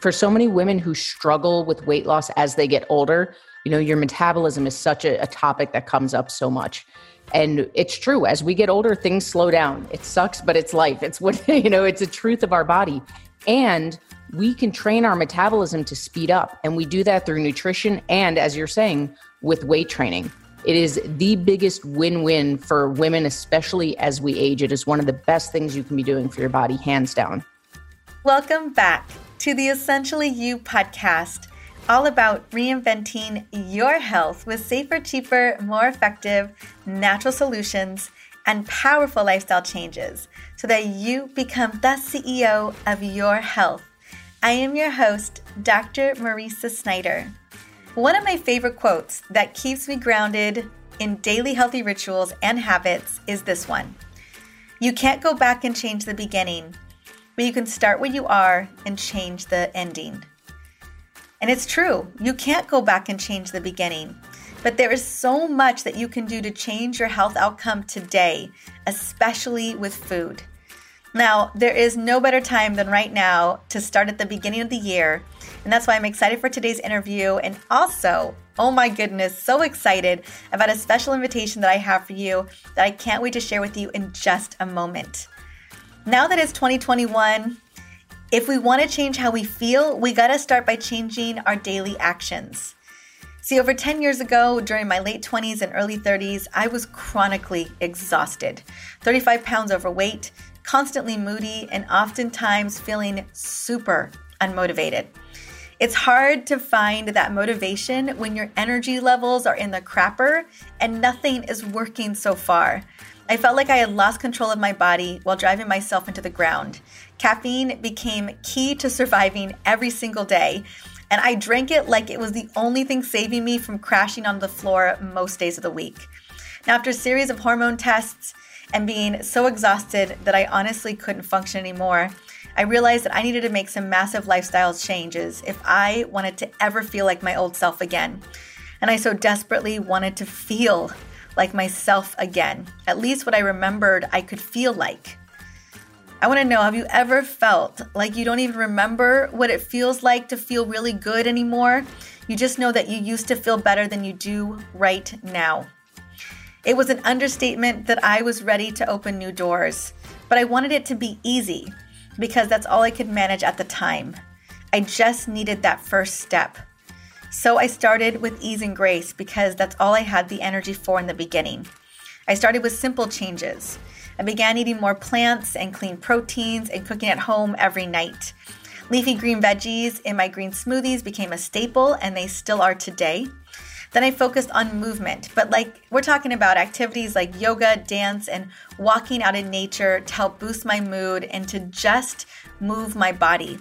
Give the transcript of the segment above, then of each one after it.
for so many women who struggle with weight loss as they get older, you know, your metabolism is such a, a topic that comes up so much. And it's true. As we get older, things slow down. It sucks, but it's life. It's what, you know, it's a truth of our body. And we can train our metabolism to speed up. And we do that through nutrition and, as you're saying, with weight training. It is the biggest win win for women, especially as we age. It is one of the best things you can be doing for your body, hands down. Welcome back to the Essentially You podcast, all about reinventing your health with safer, cheaper, more effective natural solutions and powerful lifestyle changes so that you become the CEO of your health. I am your host, Dr. Mariza Snyder. One of my favorite quotes that keeps me grounded in daily healthy rituals and habits is this one You can't go back and change the beginning, but you can start where you are and change the ending. And it's true, you can't go back and change the beginning, but there is so much that you can do to change your health outcome today, especially with food. Now, there is no better time than right now to start at the beginning of the year. And that's why I'm excited for today's interview. And also, oh my goodness, so excited about a special invitation that I have for you that I can't wait to share with you in just a moment. Now that it's 2021, if we want to change how we feel, we got to start by changing our daily actions. See, over 10 years ago, during my late 20s and early 30s, I was chronically exhausted, 35 pounds overweight, constantly moody, and oftentimes feeling super unmotivated. It's hard to find that motivation when your energy levels are in the crapper and nothing is working so far. I felt like I had lost control of my body while driving myself into the ground. Caffeine became key to surviving every single day, and I drank it like it was the only thing saving me from crashing on the floor most days of the week. Now, after a series of hormone tests, and being so exhausted that I honestly couldn't function anymore, I realized that I needed to make some massive lifestyle changes if I wanted to ever feel like my old self again. And I so desperately wanted to feel like myself again, at least what I remembered I could feel like. I want to know have you ever felt like you don't even remember what it feels like to feel really good anymore? You just know that you used to feel better than you do right now. It was an understatement that I was ready to open new doors, but I wanted it to be easy because that's all I could manage at the time. I just needed that first step. So I started with ease and grace because that's all I had the energy for in the beginning. I started with simple changes. I began eating more plants and clean proteins and cooking at home every night. Leafy green veggies in my green smoothies became a staple, and they still are today. Then I focused on movement, but like we're talking about activities like yoga, dance, and walking out in nature to help boost my mood and to just move my body.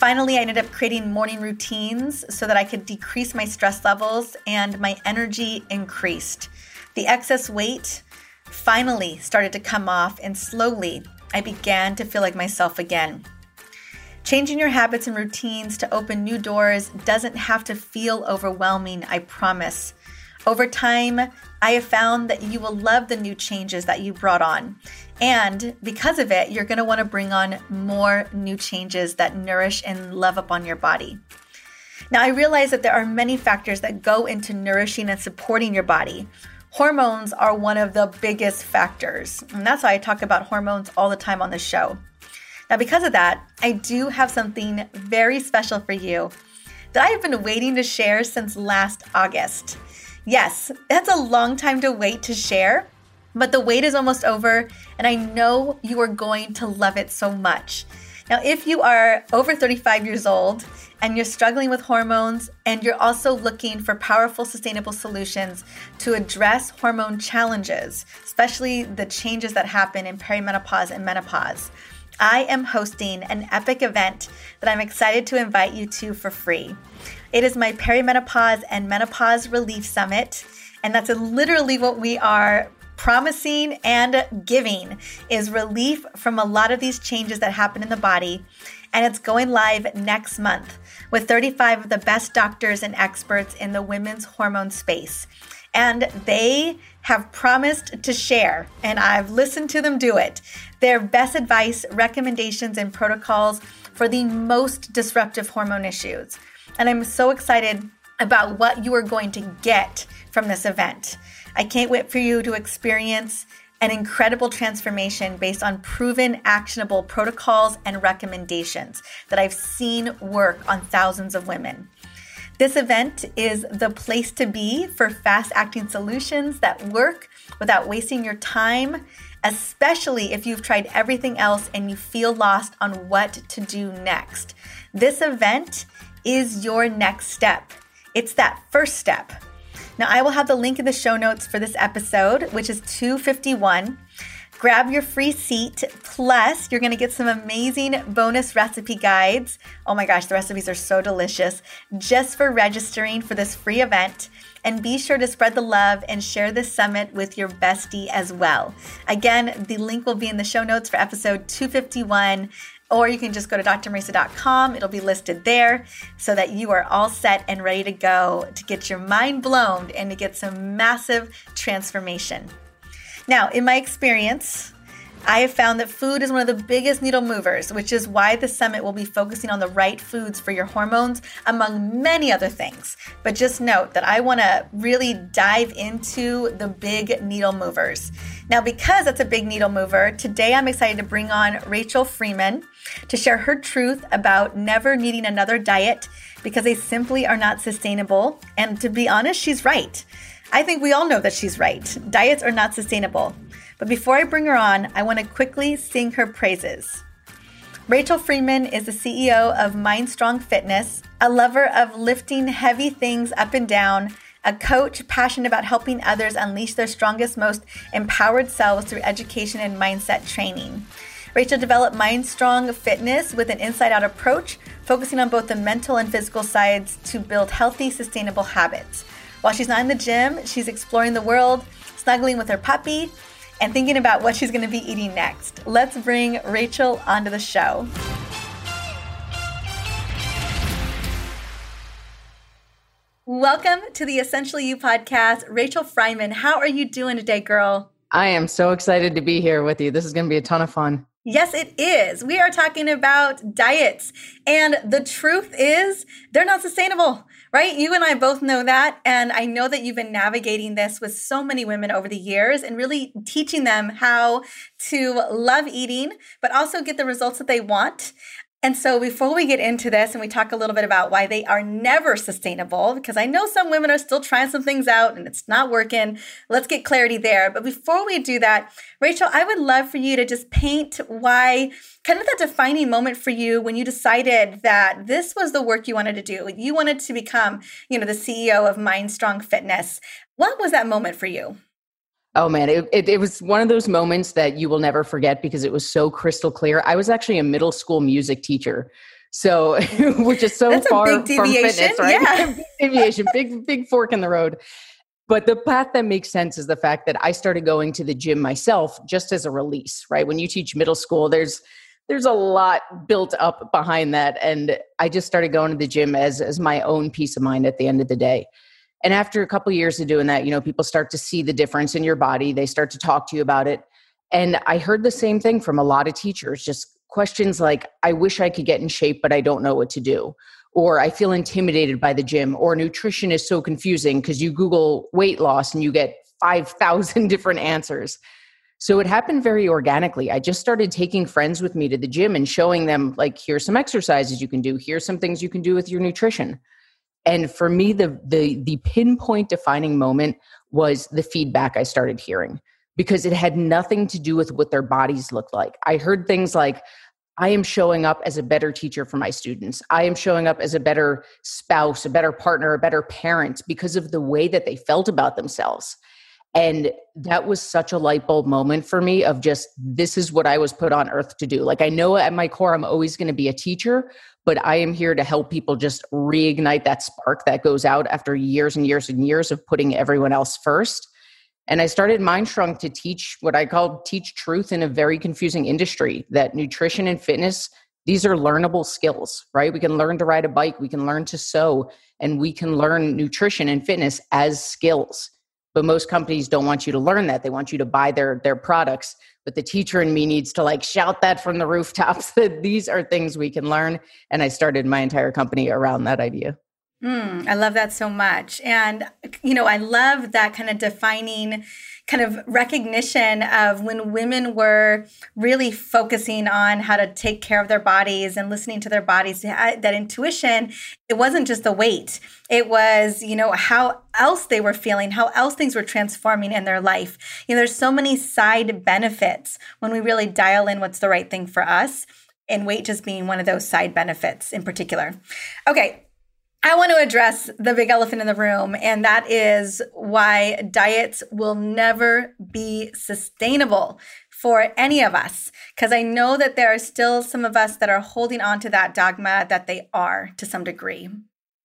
Finally, I ended up creating morning routines so that I could decrease my stress levels and my energy increased. The excess weight finally started to come off, and slowly I began to feel like myself again. Changing your habits and routines to open new doors doesn't have to feel overwhelming, I promise. Over time, I have found that you will love the new changes that you brought on. And because of it, you're going to want to bring on more new changes that nourish and love upon your body. Now, I realize that there are many factors that go into nourishing and supporting your body. Hormones are one of the biggest factors. And that's why I talk about hormones all the time on the show. Now, because of that, I do have something very special for you that I have been waiting to share since last August. Yes, that's a long time to wait to share, but the wait is almost over, and I know you are going to love it so much. Now, if you are over 35 years old and you're struggling with hormones, and you're also looking for powerful, sustainable solutions to address hormone challenges, especially the changes that happen in perimenopause and menopause, I am hosting an epic event that I'm excited to invite you to for free. It is my perimenopause and menopause relief summit, and that's literally what we are promising and giving is relief from a lot of these changes that happen in the body. And it's going live next month with 35 of the best doctors and experts in the women's hormone space. And they have promised to share, and I've listened to them do it, their best advice, recommendations, and protocols for the most disruptive hormone issues. And I'm so excited about what you are going to get from this event. I can't wait for you to experience an incredible transformation based on proven actionable protocols and recommendations that I've seen work on thousands of women. This event is the place to be for fast acting solutions that work without wasting your time, especially if you've tried everything else and you feel lost on what to do next. This event is your next step. It's that first step. Now, I will have the link in the show notes for this episode, which is 251. Grab your free seat. Plus, you're going to get some amazing bonus recipe guides. Oh my gosh, the recipes are so delicious just for registering for this free event. And be sure to spread the love and share this summit with your bestie as well. Again, the link will be in the show notes for episode 251 or you can just go to drmariza.com. It'll be listed there so that you are all set and ready to go to get your mind blown and to get some massive transformation. Now, in my experience, I have found that food is one of the biggest needle movers, which is why the summit will be focusing on the right foods for your hormones, among many other things. But just note that I want to really dive into the big needle movers. Now, because that's a big needle mover, today I'm excited to bring on Rachel Freiman to share her truth about never needing another diet because they simply are not sustainable. And to be honest, she's right. I think we all know that she's right. Diets are not sustainable. But before I bring her on, I want to quickly sing her praises. Rachel Freiman is the CEO of MindStrong Fitness, a lover of lifting heavy things up and down, a coach passionate about helping others unleash their strongest, most empowered selves through education and mindset training. Rachel developed MindStrong Fitness with an inside out approach, focusing on both the mental and physical sides to build healthy, sustainable habits. While she's not in the gym, she's exploring the world, snuggling with her puppy, and thinking about what she's going to be eating next. Let's bring Rachel onto the show. Welcome to the Essentially You podcast. Rachel Freiman, how are you doing today, girl? I am so excited to be here with you. This is going to be a ton of fun. Yes, it is. We are talking about diets. And the truth is, they're not sustainable right? You and I both know that. And I know that you've been navigating this with so many women over the years and really teaching them how to love eating, but also get the results that they want. And so, before we get into this and we talk a little bit about why they are never sustainable, because I know some women are still trying some things out and it's not working, let's get clarity there. But before we do that, Rachel, I would love for you to just paint why, kind of that defining moment for you when you decided that this was the work you wanted to do. You wanted to become, you know, the CEO of MindStrong Fitness. What was that moment for you? Oh man, it, it, it, was one of those moments that you will never forget because it was so crystal clear. I was actually a middle school music teacher. So, which is so That's far from fitness, right? Yeah. big deviation, big, big fork in the road. But the path that makes sense is the fact that I started going to the gym myself just as a release, right? When you teach middle school, there's there's a lot built up behind that. And I just started going to the gym as as my own peace of mind at the end of the day and after a couple of years of doing that you know people start to see the difference in your body. They start to talk to you about it. And i heard the same thing from a lot of teachers just questions like i wish i could get in shape but i don't know what to do or i feel intimidated by the gym or nutrition is so confusing because you google weight loss and you get 5000 different answers. So it happened very organically. I just started taking friends with me to the gym and showing them, like, here's some exercises you can do, here's some things you can do with your nutrition and for me the the the pinpoint defining moment was the feedback i started hearing because it had nothing to do with what their bodies looked like. I heard things like i am showing up as a better teacher for my students. I am showing up as a better spouse a better partner a better parent because of the way that they felt about themselves. And that was such a light bulb moment for me of just this is what I was put on earth to do. Like I know at my core I'm always going to be a teacher, but I am here to help people just reignite that spark that goes out after years and years and years of putting everyone else first. And I started MindStrong to teach what I call teach truth in a very confusing industry that nutrition and fitness, these are learnable skills, right? We can learn to ride a bike, we can learn to sew, and we can learn nutrition and fitness as skills. but most companies don't want you to learn that they want you to buy their their products but the teacher in me needs to like shout that from the rooftops that these are things we can learn and i started my entire company around that idea Mm, I love that so much. And, you know, I love that kind of defining kind of recognition of when women were really focusing on how to take care of their bodies and listening to their bodies, that intuition, it wasn't just the weight. It was, you know, how else they were feeling, how else things were transforming in their life. You know, there's so many side benefits when we really dial in what's the right thing for us and weight just being one of those side benefits in particular. Okay, I want to address the big elephant in the room, and that is why diets will never be sustainable for any of us. Because I know that there are still some of us that are holding on to that dogma that they are to some degree.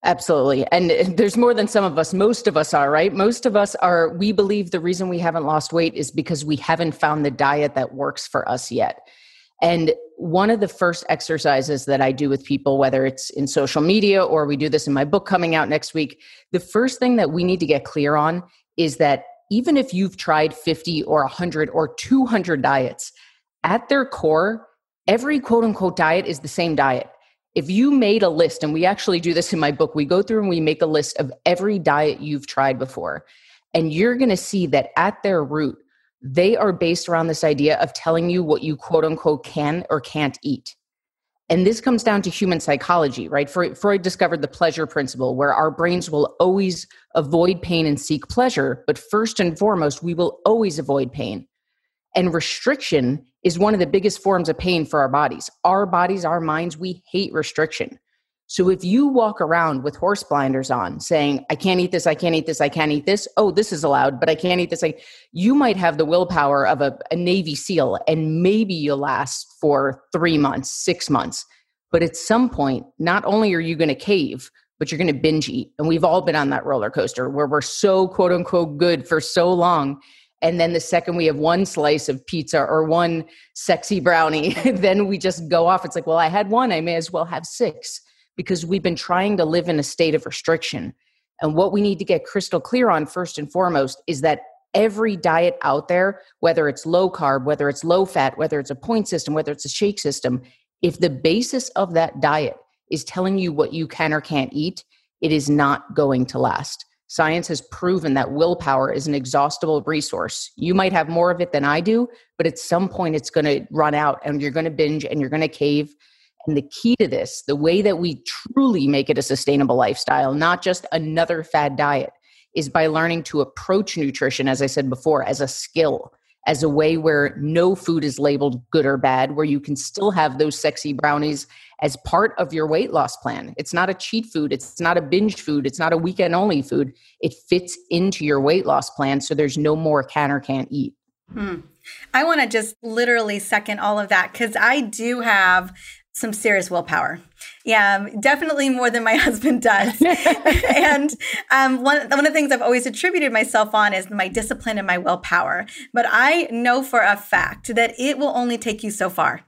Absolutely. And uh, there's more than some of us. Most of us are, right? Most of us are, we believe the reason we haven't lost weight is because we haven't found the diet that works for us yet. And one of the first exercises that I do with people, whether it's in social media or we do this in my book coming out next week, the first thing that we need to get clear on is that even if you've tried 50 or 100 or 200 diets, at their core, every quote unquote diet is the same diet. If you made a list, and we actually do this in my book, we go through and we make a list of every diet you've tried before, and you're gonna see that at their root, they are based around this idea of telling you what you quote unquote can or can't eat. And this comes down to human psychology, right? Freud discovered the pleasure principle, where our brains will always avoid pain and seek pleasure. But first and foremost, we will always avoid pain. And restriction is one of the biggest forms of pain for our bodies. Our bodies, our minds, we hate restriction. So if you walk around with horse blinders on saying, I can't eat this, I can't eat this, I can't eat this, oh, this is allowed, but I can't eat this, like you might have the willpower of a, a Navy SEAL and maybe you'll last for three months, six months. But at some point, not only are you going to cave, but you're going to binge eat. And we've all been on that roller coaster where we're so quote unquote good for so long. And then the second we have one slice of pizza or one sexy brownie, then we just go off. It's like, well, I had one, I may as well have six because we've been trying to live in a state of restriction. And what we need to get crystal clear on first and foremost is that every diet out there, whether it's low carb, whether it's low fat, whether it's a point system, whether it's a shake system, if the basis of that diet is telling you what you can or can't eat, it is not going to last. Science has proven that willpower is an exhaustible resource. You might have more of it than I do, but at some point it's going to run out and you're going to binge and you're going to cave and the key to this, the way that we truly make it a sustainable lifestyle, not just another fad diet, is by learning to approach nutrition, as I said before, as a skill, as a way where no food is labeled good or bad, where you can still have those sexy brownies as part of your weight loss plan. It's not a cheat food, it's not a binge food, it's not a weekend only food. It fits into your weight loss plan so there's no more can or can't eat. Hmm. I want to just literally second all of that because I do have some serious willpower. Yeah, definitely more than my husband does. and um, one, one of the things I've always attributed myself on is my discipline and my willpower. But I know for a fact that it will only take you so far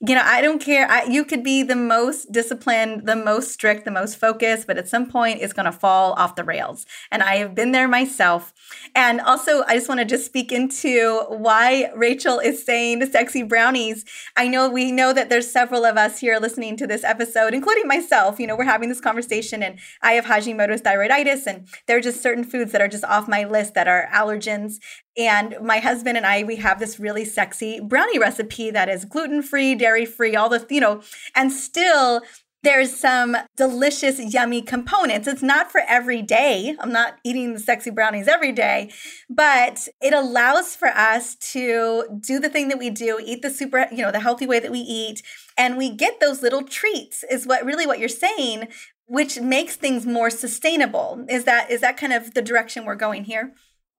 you know, I don't care. I, you could be the most disciplined, the most strict, the most focused, but at some point it's going to fall off the rails. And I have been there myself. And also, I just want to just speak into why Rachel is saying sexy brownies. I know we know that there's several of us here listening to this episode, including myself. You know, we're having this conversation, and I have Hashimoto's thyroiditis, and there are just certain foods that are just off my list that are allergens. And my husband and I, we have this really sexy brownie recipe that is gluten free, dairy free, all the, you know, and still there's some delicious, yummy components. It's not for every day. I'm not eating the sexy brownies every day, but it allows for us to do the thing that we do, eat the super, you know, the healthy way that we eat, and we get those little treats, is what really what you're saying, which makes things more sustainable. Is that is that kind of the direction we're going here?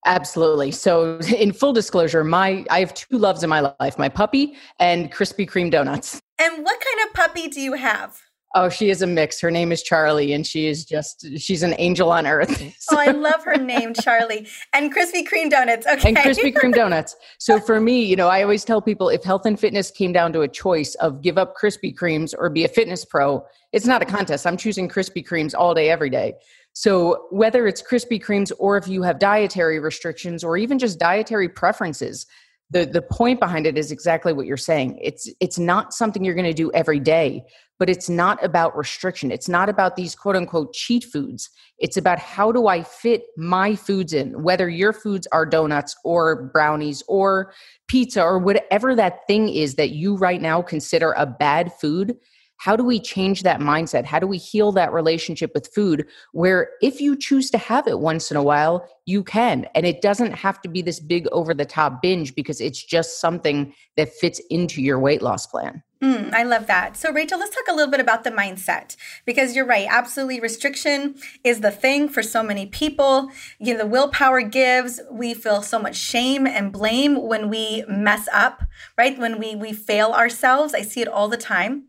Absolutely. So, in full disclosure, my I have two loves in my life: my puppy and Krispy Kreme donuts. And what kind of puppy do you have? Oh, she is a mix. Her name is Charlie, and she is just, she's an angel on earth. oh, I love her name, Charlie. And Krispy Kreme donuts. Okay. And Krispy Kreme donuts. So for me, you know, I always tell people if health and fitness came down to a choice of give up Krispy Kremes or be a fitness pro, it's not a contest. I'm choosing Krispy Kremes all day, every day. So whether it's Krispy Kremes or if you have dietary restrictions or even just dietary preferences, the the point behind it is exactly what you're saying. It's it's not something you're going to do every day but it's not about restriction. It's not about these quote unquote cheat foods. It's about how do i fit my foods in whether your foods are donuts or brownies or pizza or whatever that thing is that you right now consider a bad food how do we change that mindset? How do we heal that relationship with food where if you choose to have it once in a while, you can. And it doesn't have to be this big over the top binge because it's just something that fits into your weight loss plan. Mm, I love that. So, Rachel, let's talk a little bit about the mindset because you're right. Absolutely, restriction is the thing for so many people. You know, the willpower gives. We feel so much shame and blame when we mess up, right? When we we fail ourselves. I see it all the time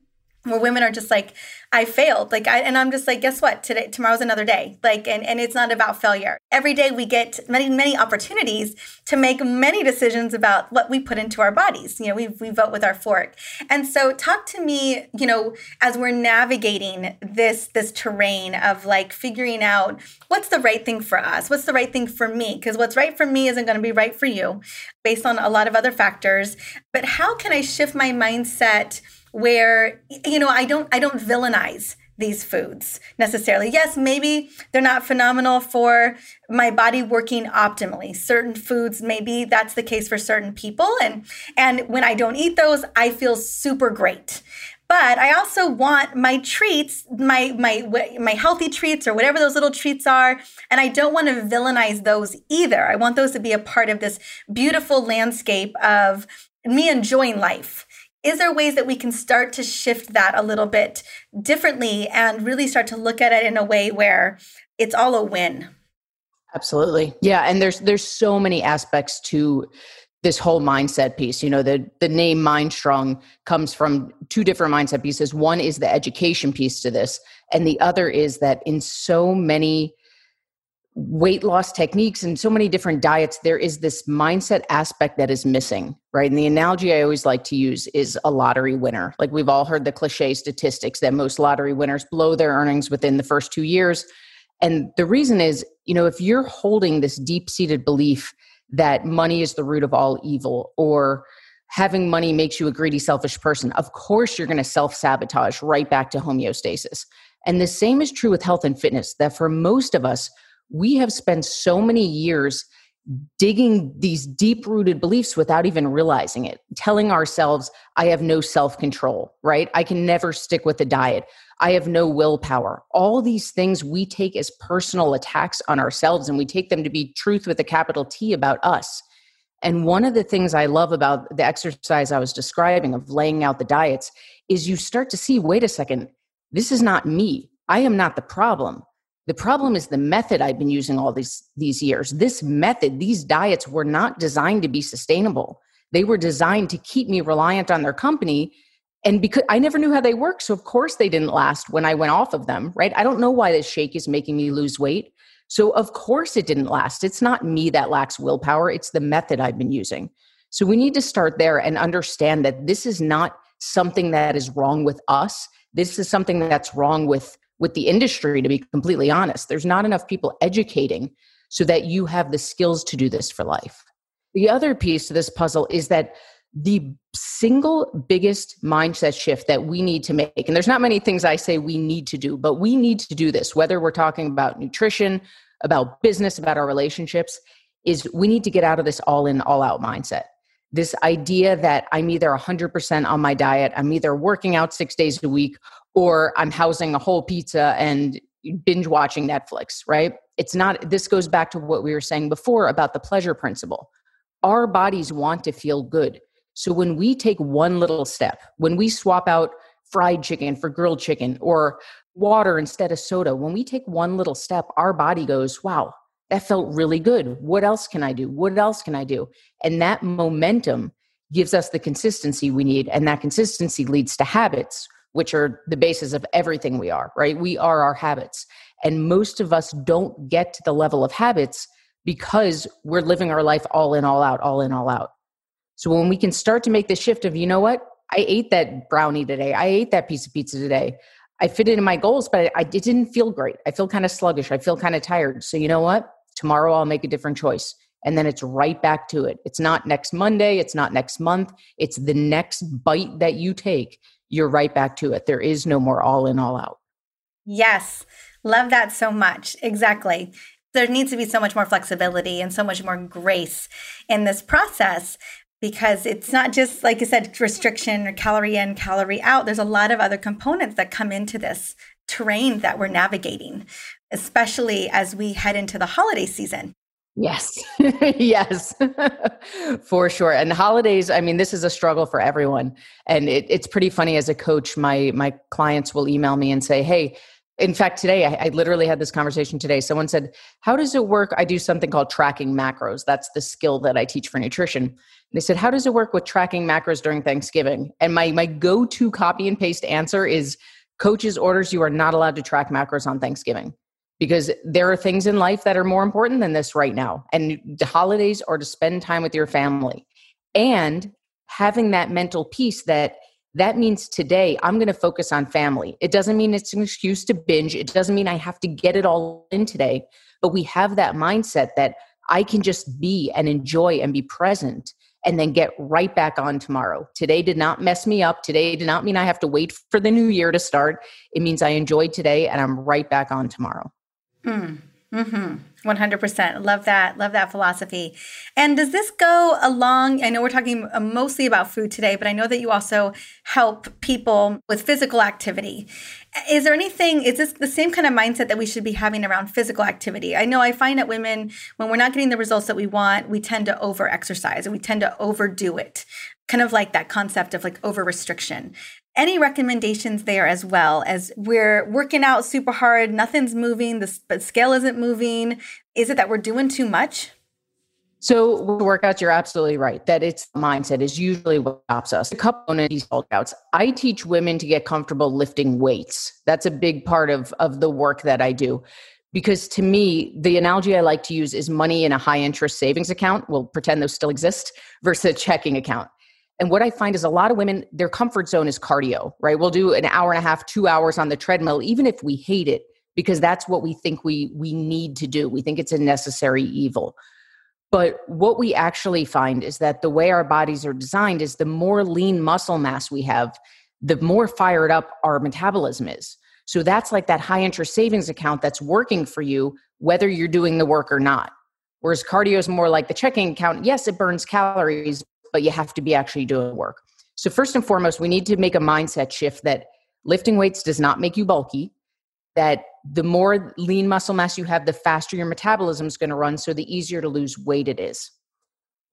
where women are just like i failed. Like i and i'm just like guess what? Today tomorrow's another day. Like and and it's not about failure. Every day we get many many opportunities to make many decisions about what we put into our bodies. You know we, we vote with our fork. And so talk to me you know as we're navigating this this terrain of like figuring out what's the right thing for us what's the right thing for me? Because what's right for me isn't going to be right for you based on a lot of other factors. But how can i shift my mindset where you know I don't I don't villainize these foods necessarily. Yes, maybe they're not phenomenal for my body working optimally. Certain foods maybe that's the case for certain people and and when I don't eat those, I feel super great. But I also want my treats, my my my healthy treats or whatever those little treats are, and I don't want to villainize those either. I want those to be a part of this beautiful landscape of me enjoying life is there ways that we can start to shift that a little bit differently and really start to look at it in a way where it's all a win? Absolutely. Yeah and there's there's so many aspects to this whole mindset piece. You know the the name MindStrong comes from two different mindset pieces. One is the education piece to this and the other is that in so many weight loss techniques and so many different diets, there is this mindset aspect that is missing, right? And the analogy I always like to use is a lottery winner. Like we've all heard the cliche statistics that most lottery winners blow their earnings within the first two years. And the reason is, you know, if you're holding this deep seated belief that money is the root of all evil or having money makes you a greedy, selfish person, of course you're going to self sabotage right back to homeostasis. And the same is true with health and fitness, that for most of us, we have spent so many years digging these deep rooted beliefs without even realizing it, telling ourselves, I have no self control, right? I can never stick with a diet. I have no willpower. All these things we take as personal attacks on ourselves and we take them to be truth with a capital T about us. And one of the things I love about the exercise I was describing of laying out the diets is you start to see wait a second, this is not me. I am not the problem. The problem is the method I've been using all these these years. This method, these diets were not designed to be sustainable. They were designed to keep me reliant on their company and because I never knew how they work, so of course they didn't last when I went off of them, right? I don't know why this shake is making me lose weight. So of course it didn't last. It's not me that lacks willpower, it's the method I've been using. So we need to start there and understand that this is not something that is wrong with us. This is something that's wrong with with the industry, to be completely honest. There's not enough people educating so that you have the skills to do this for life. The other piece to this puzzle is that the single biggest mindset shift that we need to make, and there's not many things I say we need to do, but we need to do this, whether we're talking about nutrition, about business, about our relationships, is we need to get out of this all in, all out mindset. This idea that I'm either 100% on my diet, I'm either working out six days a week, or I'm housing a whole pizza and binge watching Netflix, right? It's not, this goes back to what we were saying before about the pleasure principle. Our bodies want to feel good. So when we take one little step, when we swap out fried chicken for grilled chicken or water instead of soda, when we take one little step, our body goes, wow, that felt really good. What else can I do? What else can I do? And that momentum gives us the consistency we need. And that consistency leads to habits, which are the basis of everything we are, right? We are our habits. And most of us don't get to the level of habits because we're living our life all in, all out, all in, all out. So when we can start to make the shift of, you know what? I ate that brownie today. I ate that piece of pizza today. I fit it in my goals, but I, didn't feel great. I feel kind of sluggish. I feel kind of tired. So you know what? Tomorrow I'll make a different choice. And then it's right back to it. It's not next Monday. It's not next month. It's the next bite that you take. You're right back to it. There is no more all in, all out. Yes. Love that so much. Exactly. There needs to be so much more flexibility and so much more grace in this process because it's not just like you said restriction or calorie in calorie out there's a lot of other components that come into this terrain that we're navigating especially as we head into the holiday season Yes, yes, for sure. And holidays, I mean, this is a struggle for everyone. And it, it's pretty funny as a coach, my my clients will email me and say, "Hey, in fact, today I, I, literally had this conversation today. Someone said, How does it work? I do something called tracking macros. That's the skill that I teach for nutrition. And they said, How does it work with tracking macros during Thanksgiving? And my, my go to copy and paste answer is coaches orders you are not allowed to track macros on Thanksgiving because there are things in life that are more important than this right now. And the holidays are to spend time with your family and having that mental peace that that means today I'm going to focus on family. It doesn't mean it's an excuse to binge. It doesn't mean I have to get it all in today, but we have that mindset that I can just be and enjoy and be present and then get right back on tomorrow. Today did not mess me up. Today did not mean I have to wait for the new year to start. It means I enjoyed today and I'm right back on tomorrow. Mm. Mm-hmm. 100%. Love that. Love that philosophy. And does this go along? I know we're talking uh, mostly about food today, but I know that you also help people with physical activity. Is there anything, is this the same kind of mindset that we should be having around physical activity? I know I find that women, when we're not getting the results that we want, we tend to over exercise and we tend to overdo it kind of like that concept of like over restriction any recommendations there as well as we're working out super hard nothing's moving the scale isn't moving is it that we're doing too much so workouts, you're absolutely right that it's mindset is usually what stops us. A couple of these workouts, I teach women to get comfortable lifting weights. That's a big part of of the work that I do. Because to me, the analogy I like to use is money in a high interest savings account. We'll pretend those still exist versus a checking account. And what I find is a lot of women, their comfort zone is cardio, right? We'll do an hour and a half, two hours on the treadmill, even if we hate it, because that's what we think we we need to do. We think it's a necessary evil. But what we actually find is that the way our bodies are designed is the more lean muscle mass we have, the more fired up our metabolism is. So that's like that high interest savings account that's working for you, whether you're doing the work or not. Whereas cardio is more like the checking account. Yes, it burns calories, but you have to be actually doing work. So, first and foremost, we need to make a mindset shift that lifting weights does not make you bulky, that the more lean muscle mass you have, the faster your metabolism is going to run, so the easier to lose weight it is.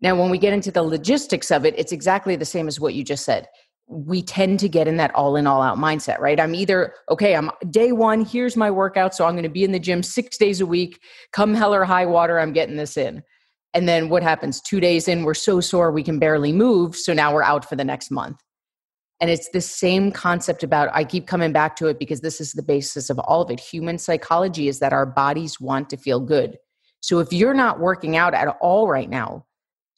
Now, when we get into the logistics of it, it's exactly the same as what you just said. We tend to get in that all in, all out mindset, right? I'm either, okay, I'm day one, here's my workout, so I'm going to be in the gym six days a week. Come hell or high water, I'm getting this in. And then what happens? Two days in, we're so sore we can barely move. So now we're out for the next month. And it's the same concept about, I keep coming back to it because this is the basis of all of it. Human psychology is that our bodies want to feel good. So if you're not working out at all right now,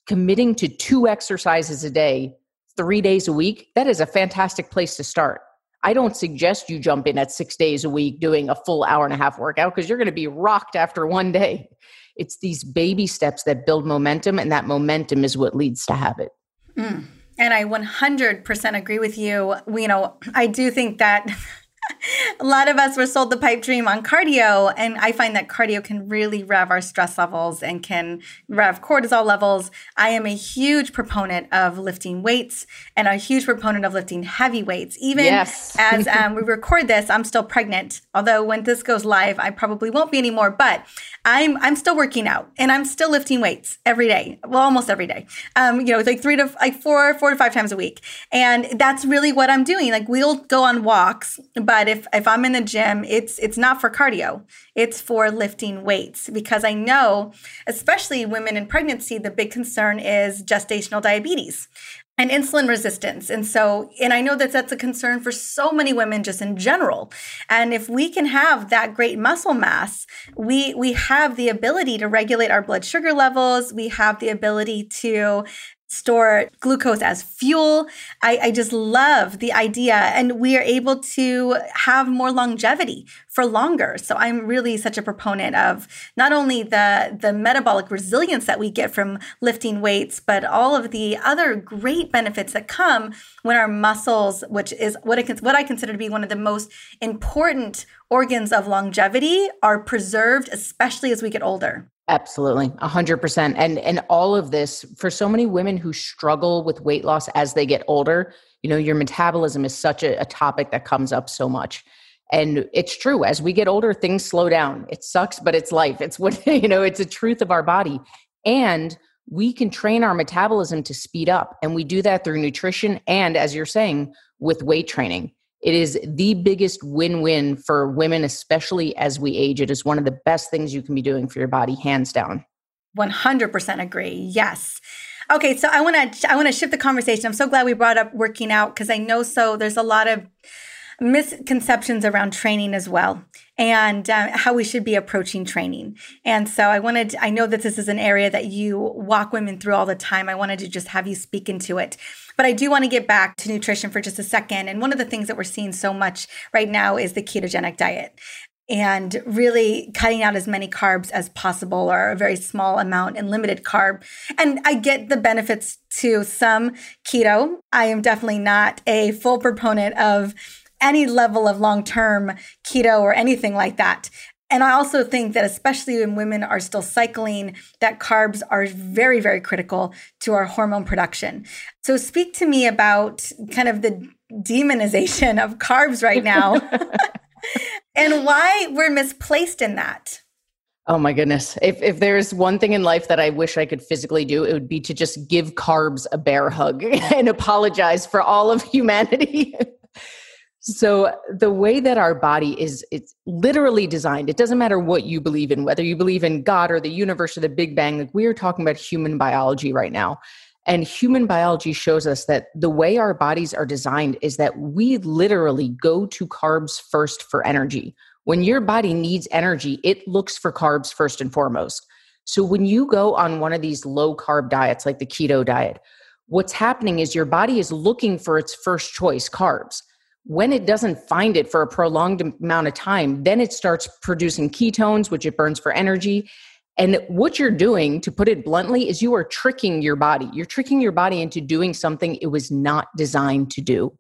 committing to two exercises a day, three days a week, that is a fantastic place to start. I don't suggest you jump in at six days a week doing a full hour and a half workout because you're going to be rocked after one day. It's these baby steps that build momentum, and that momentum is what leads to habit. Mm. And I 100% agree with you. You know, I do think that a lot of us were sold the pipe dream on cardio, and I find that cardio can really rev our stress levels and can rev cortisol levels. I am a huge proponent of lifting weights and a huge proponent of lifting heavy weights. Even yes. as um, we record this, I'm still pregnant. Although when this goes live, I probably won't be anymore. But I'm I'm still working out and I'm still lifting weights every day. Well, almost every day. Um, you know, like three to like four, four to five times a week, and that's really what I'm doing. Like we'll go on walks, but but if if I'm in the gym, it's it's not for cardio. It's for lifting weights because I know, especially women in pregnancy, the big concern is gestational diabetes. and insulin resistance. And so, and I know that that's a concern for so many women just in general. And if we can have that great muscle mass, we we have the ability to regulate our blood sugar levels. We have the ability to store glucose as fuel. I, I, just love the idea. And we are able to have more longevity for longer. So I'm really such a proponent of not only the, the metabolic resilience that we get from lifting weights, but all of the other great benefits that come when our muscles, which is what I, what I consider to be one of the most important organs of longevity, are preserved, especially as we get older. Absolutely. a hundred percent. And and all of this for so many women who struggle with weight loss as they get older, you know, your metabolism is such a, a topic that comes up so much. And it's true. As we get older, things slow down. It sucks, but it's life. It's what, you know, it's a truth of our body. And we can train our metabolism to speed up. And we do that through nutrition and, as you're saying, with weight training. It is the biggest win win for women, especially as we age. It is one of the best things you can be doing for your body, hands down. 100% agree. Yes. Okay, so I want to I want to shift the conversation. I'm so glad we brought up working out because I know so there's a lot of misconceptions around training as well and uh, how we should be approaching training. And so I wanted, I know that this is an area that you walk women through all the time. I wanted to just have you speak into it. But I do want to get back to nutrition for just a second. And one of the things that we're seeing so much right now is the ketogenic diet and really cutting out as many carbs as possible or a very small amount and limited carb. And I get the benefits to some keto. I am definitely not a full proponent of any level of long term keto or anything like that. And I also think that, especially when women are still cycling, that carbs are very, very critical to our hormone production. So, speak to me about kind of the demonization of carbs right now and why we're misplaced in that. Oh my goodness. If if there's one thing in life that I wish I could physically do, it would be to just give carbs a bear hug and apologize for all of humanity. So the way that our body is it's literally designed, it doesn't matter what you believe in, whether you believe in God or the universe or the Big Bang, like we are talking about human biology right now. And human biology shows us that the way our bodies are designed is that we literally go to carbs first for energy. When your body needs energy, it looks for carbs first and foremost. So when you go on one of these low carb diets like the keto diet, what's happening is your body is looking for its first choice carbs when it doesn't find it for a prolonged amount of time, then it starts producing ketones, which it burns for energy. And what you're doing, to put it bluntly, is you are tricking your body. You're tricking your body into doing something it was not designed to do.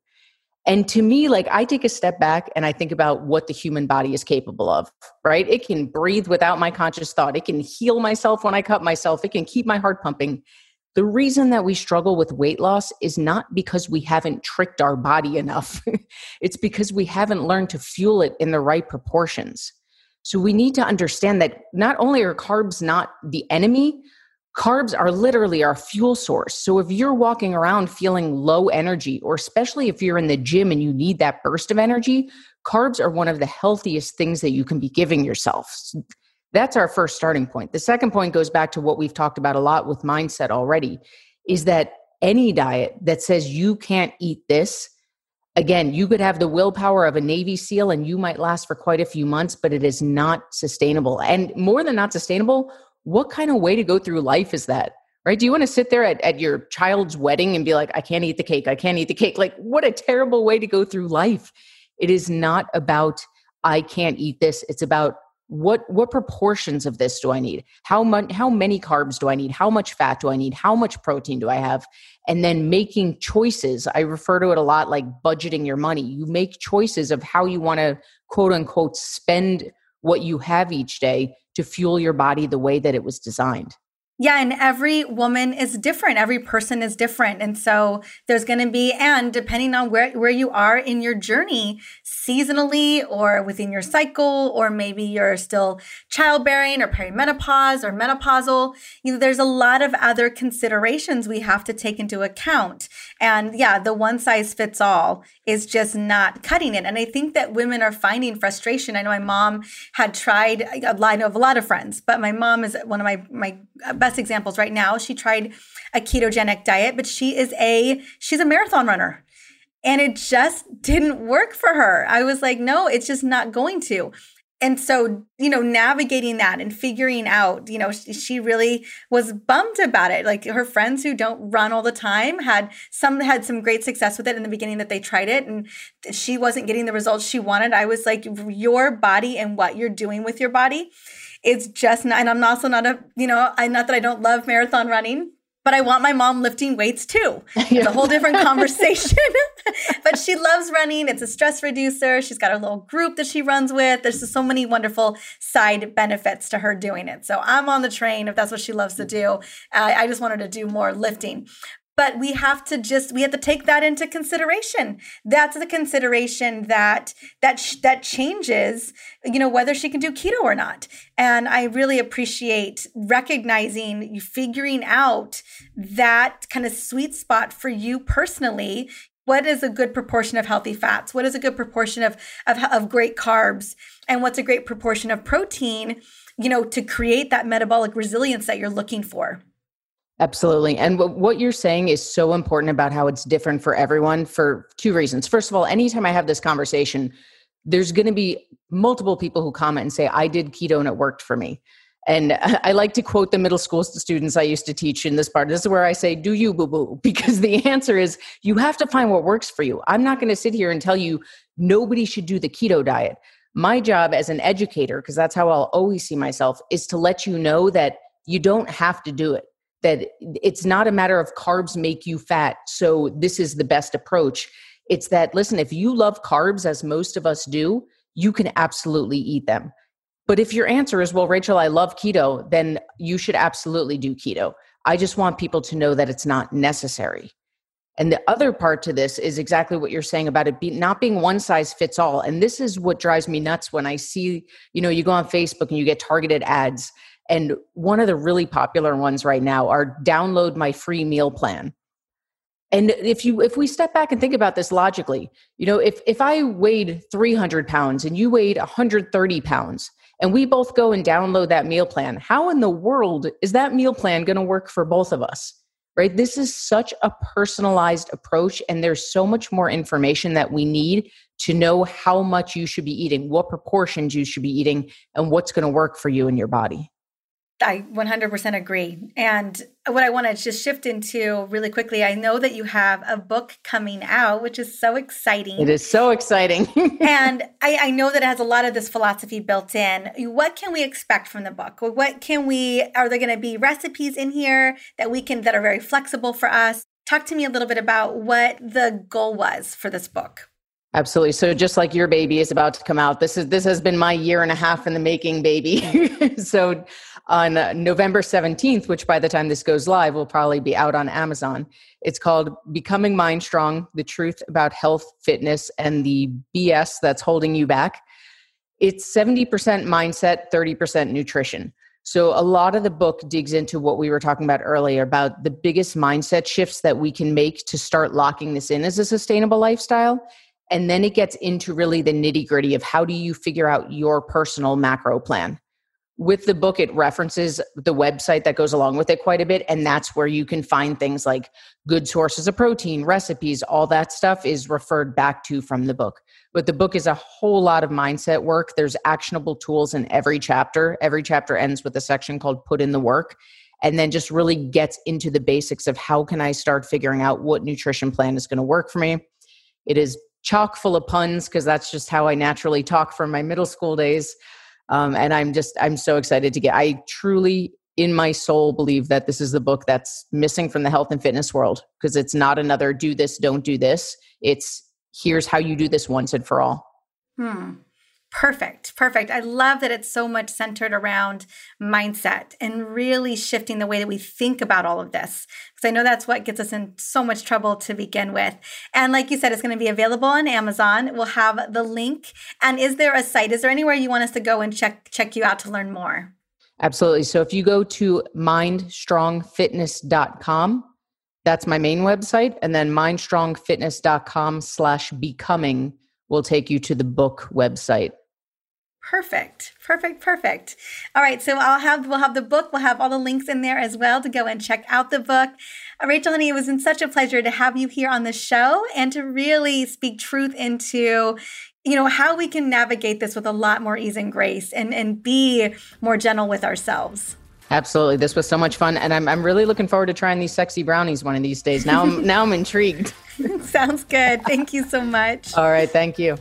And to me, like I take a step back and I think about what the human body is capable of, right? It can breathe without my conscious thought. It can heal myself when I cut myself. It can keep my heart pumping. The reason that we struggle with weight loss is not because we haven't tricked our body enough. it's because we haven't learned to fuel it in the right proportions. So we need to understand that not only are carbs not the enemy, carbs are literally our fuel source. So if you're walking around feeling low energy, or especially if you're in the gym and you need that burst of energy, carbs are one of the healthiest things that you can be giving yourself. That's our first starting point. The second point goes back to what we've talked about a lot with mindset already is that any diet that says you can't eat this, again, you could have the willpower of a Navy SEAL and you might last for quite a few months, but it is not sustainable. And more than not sustainable, what kind of way to go through life is that? Right? Do you want to sit there at, at your child's wedding and be like, I can't eat the cake, I can't eat the cake? Like, what a terrible way to go through life. It is not about, I can't eat this. It's about, what what proportions of this do i need? How much how many carbs do i need? How much fat do i need? How much protein do i have? And then making choices. I refer to it a lot like budgeting your money. You make choices of how you want to quote unquote spend what you have each day to fuel your body the way that it was designed yeah, and every woman is different. Every person is different. And so there's going to be and depending on where where you are in your journey, seasonally or within your cycle or maybe you're still childbearing or perimenopause or menopausal, you know there's a lot of other considerations we have to take into account. And yeah, the one size fits all is just not cutting it. And I think that women are finding frustration. I know my mom had tried I know of a lot of friends, but my mom is one of my my best examples right now. She tried a ketogenic diet, but she is a she's a marathon runner. And it just didn't work for her. I was like, no, it's just not going to and so you know navigating that and figuring out you know she really was bummed about it like her friends who don't run all the time had some had some great success with it in the beginning that they tried it and she wasn't getting the results she wanted i was like your body and what you're doing with your body it's just not and i'm also not a you know i not that i don't love marathon running but I want my mom lifting weights too. It's a whole different conversation. but she loves running. It's a stress reducer. She's got a little group that she runs with. There's just so many wonderful side benefits to her doing it. So I'm on the train if that's what she loves to do. Uh, I just want her to do more lifting but we have to just we have to take that into consideration. That's the consideration that that sh- that changes you know whether she can do keto or not. And i really appreciate recognizing you figuring out that kind of sweet spot for you personally. What is a good proportion of healthy fats? What is a good proportion of of, of great carbs? And what's a great proportion of protein you know to create that metabolic resilience that you're looking for Absolutely. And what you're saying is so important about how it's different for everyone for two reasons. First of all, anytime I have this conversation, there's going to be multiple people who comment and say, I did keto and it worked for me. And I like to quote the middle school students I used to teach in this part. This is where I say, Do you boo boo? Because the answer is you have to find what works for you. I'm not going to sit here and tell you nobody should do the keto diet. My job as an educator, because that's how I'll always see myself, is to let you know that you don't have to do it that it's not a matter of carbs make you fat so this is the best approach. It's that listen if you love carbs as most of us do you can absolutely eat them. But if your answer is well rachel i love keto then you should absolutely do keto. I just want people to know that it's not necessary. And the other part to this is exactly what you're saying about it be, not being one size fits all. And this is what drives me nuts when i see you know you go on facebook and you get targeted ads and one of the really popular ones right now are download my free meal plan. And if you if we step back and think about this logically, you know, if if I weighed 300 pounds and you weighed 130 pounds, and we both go and download that meal plan, how in the world is that meal plan going to work for both of us? Right? This is such a personalized approach, and there's so much more information that we need to know how much you should be eating, what proportions you should be eating, and what's going to work for you and your body. I 100% agree. And what I want to just shift into really quickly, I know that you have a book coming out, which is so exciting. It is so exciting. and I, I, know that it has a lot of this philosophy built in. What can we expect from the book? What can we, are there going to be recipes in here that we can, that are very flexible for us? Talk to me a little bit about what the goal was for this book. Absolutely. So just like your baby is about to come out, this is this has been my year and a half in the making, baby. so on November 17th, which by the time this goes live will probably be out on Amazon. It's called Becoming MindStrong: The Truth About Health, Fitness and the BS That's Holding You Back. It's 70% mindset, 30% nutrition. So a lot of the book digs into what we were talking about earlier about the biggest mindset shifts that we can make to start locking this in as a sustainable lifestyle and then it gets into really the nitty gritty of how do you figure out your personal macro plan. With the book, it references the website that goes along with it quite a bit. And that's where you can find things like good sources of protein, recipes, all that stuff is referred back to from the book. But the book is a whole lot of mindset work. There's actionable tools in every chapter. Every chapter ends with a section called Put in the Work and then just really gets into the basics of how can I start figuring out what nutrition plan is going to work for me. It is chock full of puns because that's just how I naturally talk from my middle school days. Um, and I'm just, I'm so excited to get, I truly in my soul believe that this is the book that's missing from the health and fitness world because it's not another do this, don't do this. It's here's how you do this once and for all. Hmm. Perfect. Perfect. I love that it's so much centered around mindset and really shifting the way that we think about all of this. Because I know that's what gets us in so much trouble to begin with. And like you said, it's going to be available on Amazon. We'll have the link. And is there a site? Is there anywhere you want us to go and check check you out to learn more? Absolutely. So if you go to mindstrongfitness.com, that's my main website. And then mindstrongfitness.com slash becoming will take you to the book website Perfect. Perfect. Perfect. All right. So I'll have we'll have the book. We'll have all the links in there as well to go and check out the book. Uh, Rachel, honey, it was in such a pleasure to have you here on the show and to really speak truth into you know how we can navigate this with a lot more ease and grace and and be more gentle with ourselves. Absolutely. This was so much fun. And I'm, I'm really looking forward to trying these sexy brownies one of these days. Now I'm, now I'm intrigued. Sounds good. Thank you so much. All right. Thank you.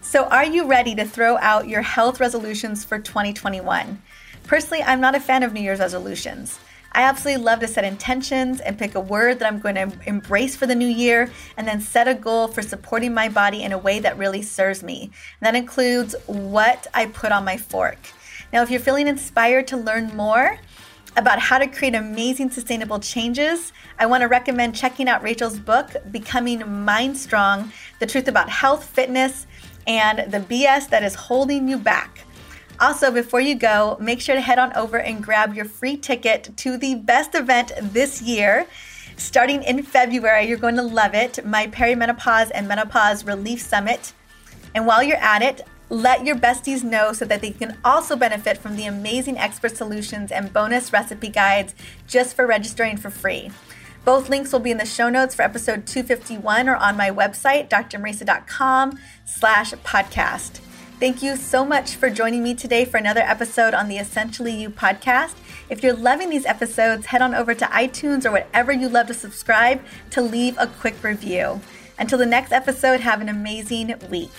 So, are you ready to throw out your health resolutions for 2021? Personally, I'm not a fan of New Year's resolutions. I absolutely love to set intentions and pick a word that I'm going to embrace for the new year and then set a goal for supporting my body in a way that really serves me. And that includes what I put on my fork. Now, if you're feeling inspired to learn more, about how to create amazing sustainable changes, I want to recommend checking out Rachel's book, Becoming MindStrong The Truth About Health, Fitness, and the BS that is holding you back. Also, before you go, make sure to head on over and grab your free ticket to the best event this year. Starting in February, you're going to love it my Perimenopause and Menopause Relief Summit. And while you're at it, let your besties know so that they can also benefit from the amazing expert solutions and bonus recipe guides just for registering for free. Both links will be in the show notes for episode 251 or on my website, drmariza.com slash podcast. Thank you so much for joining me today for another episode on the Essentially You podcast. If you're loving these episodes, head on over to iTunes or whatever you love to subscribe to leave a quick review. Until the next episode, have an amazing week.